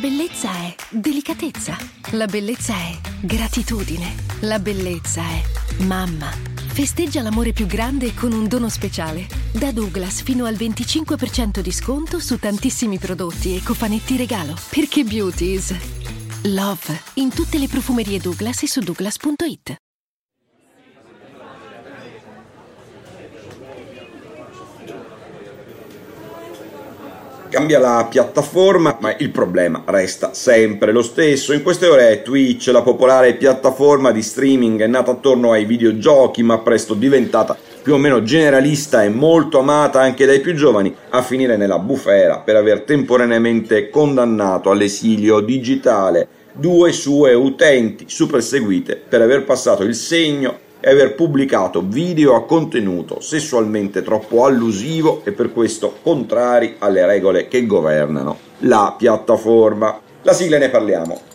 bellezza è delicatezza. La bellezza è gratitudine. La bellezza è mamma. Festeggia l'amore più grande con un dono speciale. Da Douglas fino al 25% di sconto su tantissimi prodotti e cofanetti regalo. Perché beauty is love. In tutte le profumerie Douglas e su douglas.it. Cambia la piattaforma, ma il problema resta sempre lo stesso. In queste ore Twitch, la popolare piattaforma di streaming, è nata attorno ai videogiochi, ma presto diventata più o meno generalista e molto amata anche dai più giovani, a finire nella bufera per aver temporaneamente condannato all'esilio digitale due sue utenti super seguite per aver passato il segno e aver pubblicato video a contenuto sessualmente troppo allusivo e per questo contrari alle regole che governano la piattaforma. La sigla ne parliamo.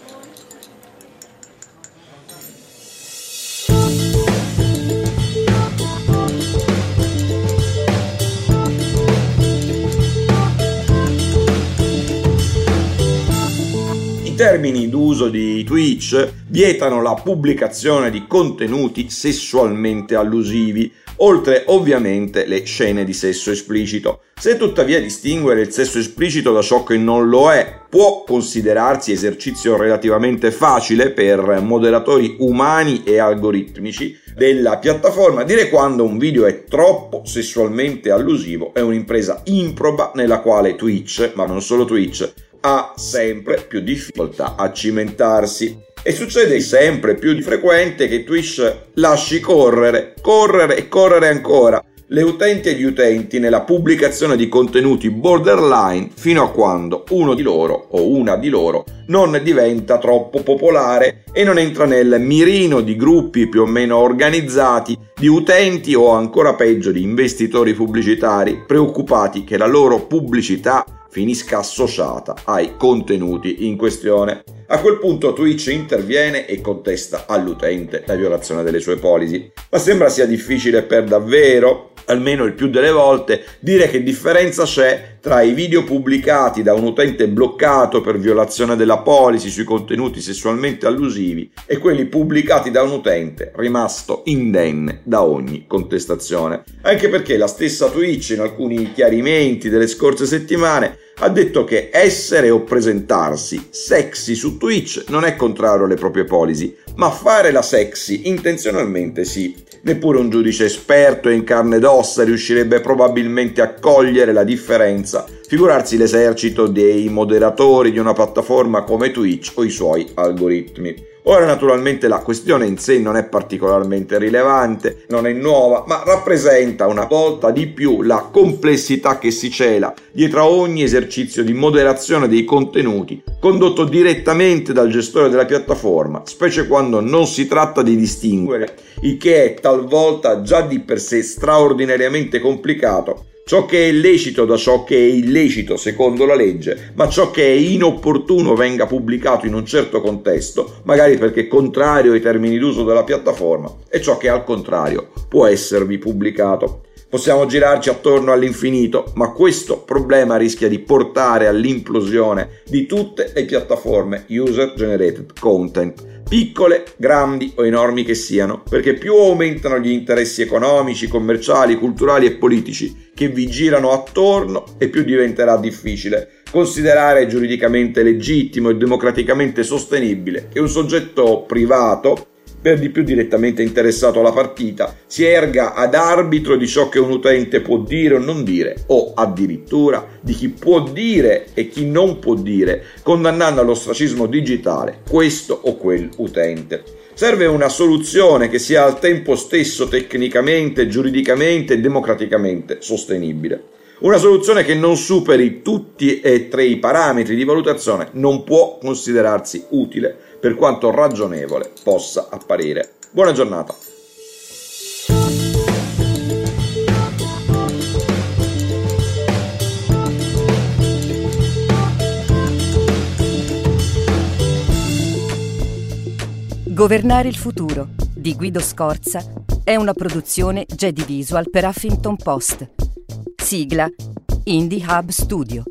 Termini d'uso di Twitch vietano la pubblicazione di contenuti sessualmente allusivi, oltre ovviamente le scene di sesso esplicito. Se tuttavia distinguere il sesso esplicito da ciò che non lo è può considerarsi esercizio relativamente facile per moderatori umani e algoritmici della piattaforma, dire quando un video è troppo sessualmente allusivo è un'impresa improba nella quale Twitch, ma non solo Twitch, ha sempre più difficoltà a cimentarsi. E succede sempre più di frequente che Twitch lasci correre, correre e correre ancora le utenti e gli utenti nella pubblicazione di contenuti borderline fino a quando uno di loro o una di loro non diventa troppo popolare e non entra nel mirino di gruppi più o meno organizzati di utenti o ancora peggio di investitori pubblicitari preoccupati che la loro pubblicità finisca associata ai contenuti in questione. A quel punto Twitch interviene e contesta all'utente la violazione delle sue policy, ma sembra sia difficile per davvero almeno il più delle volte, dire che differenza c'è tra i video pubblicati da un utente bloccato per violazione della policy sui contenuti sessualmente allusivi e quelli pubblicati da un utente rimasto indenne da ogni contestazione. Anche perché la stessa Twitch in alcuni chiarimenti delle scorse settimane ha detto che essere o presentarsi sexy su Twitch non è contrario alle proprie policy, ma fare la sexy intenzionalmente sì. Neppure un giudice esperto e in carne ed ossa riuscirebbe probabilmente a cogliere la differenza, figurarsi l'esercito dei moderatori di una piattaforma come Twitch o i suoi algoritmi. Ora naturalmente la questione in sé non è particolarmente rilevante, non è nuova, ma rappresenta una volta di più la complessità che si cela dietro a ogni esercizio di moderazione dei contenuti condotto direttamente dal gestore della piattaforma, specie quando non si tratta di distinguere, il che è talvolta già di per sé straordinariamente complicato ciò che è lecito da ciò che è illecito secondo la legge, ma ciò che è inopportuno venga pubblicato in un certo contesto, magari perché contrario ai termini d'uso della piattaforma, e ciò che al contrario può esservi pubblicato. Possiamo girarci attorno all'infinito, ma questo problema rischia di portare all'implosione di tutte le piattaforme user generated content piccole, grandi o enormi che siano, perché più aumentano gli interessi economici, commerciali, culturali e politici che vi girano attorno e più diventerà difficile considerare giuridicamente legittimo e democraticamente sostenibile che un soggetto privato per di più direttamente interessato alla partita, si erga ad arbitro di ciò che un utente può dire o non dire, o addirittura di chi può dire e chi non può dire, condannando all'ostracismo digitale questo o quel utente. Serve una soluzione che sia al tempo stesso tecnicamente, giuridicamente e democraticamente sostenibile. Una soluzione che non superi tutti e tre i parametri di valutazione non può considerarsi utile per quanto ragionevole possa apparire. Buona giornata. Governare il futuro di Guido Scorza è una produzione Jedi Visual per Huffington Post. Sigla Indie Hub Studio.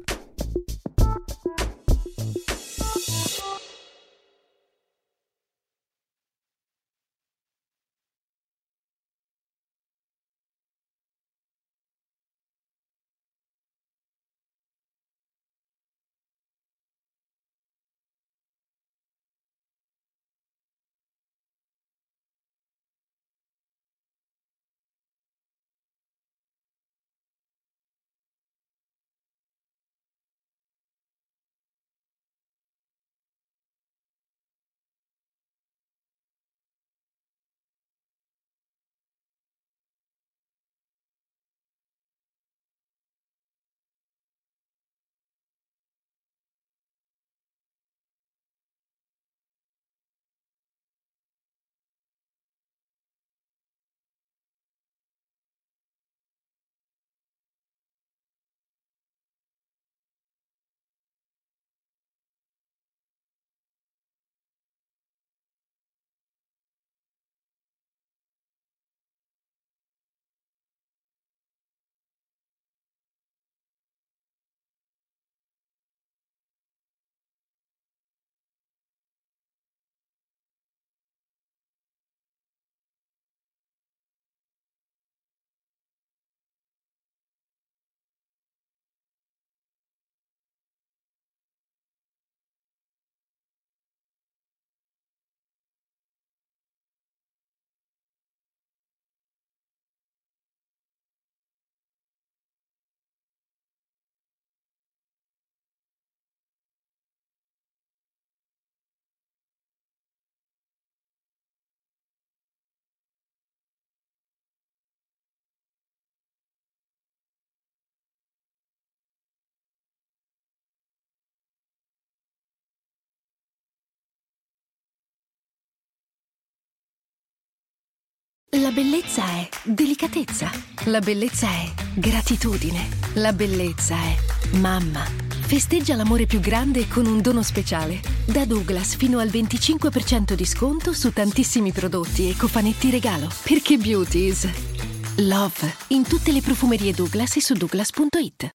Bellezza è delicatezza. La bellezza è gratitudine. La bellezza è mamma. Festeggia l'amore più grande con un dono speciale. Da Douglas fino al 25% di sconto su tantissimi prodotti e cofanetti regalo. Perché beauty is love. In tutte le profumerie Douglas e su douglas.it.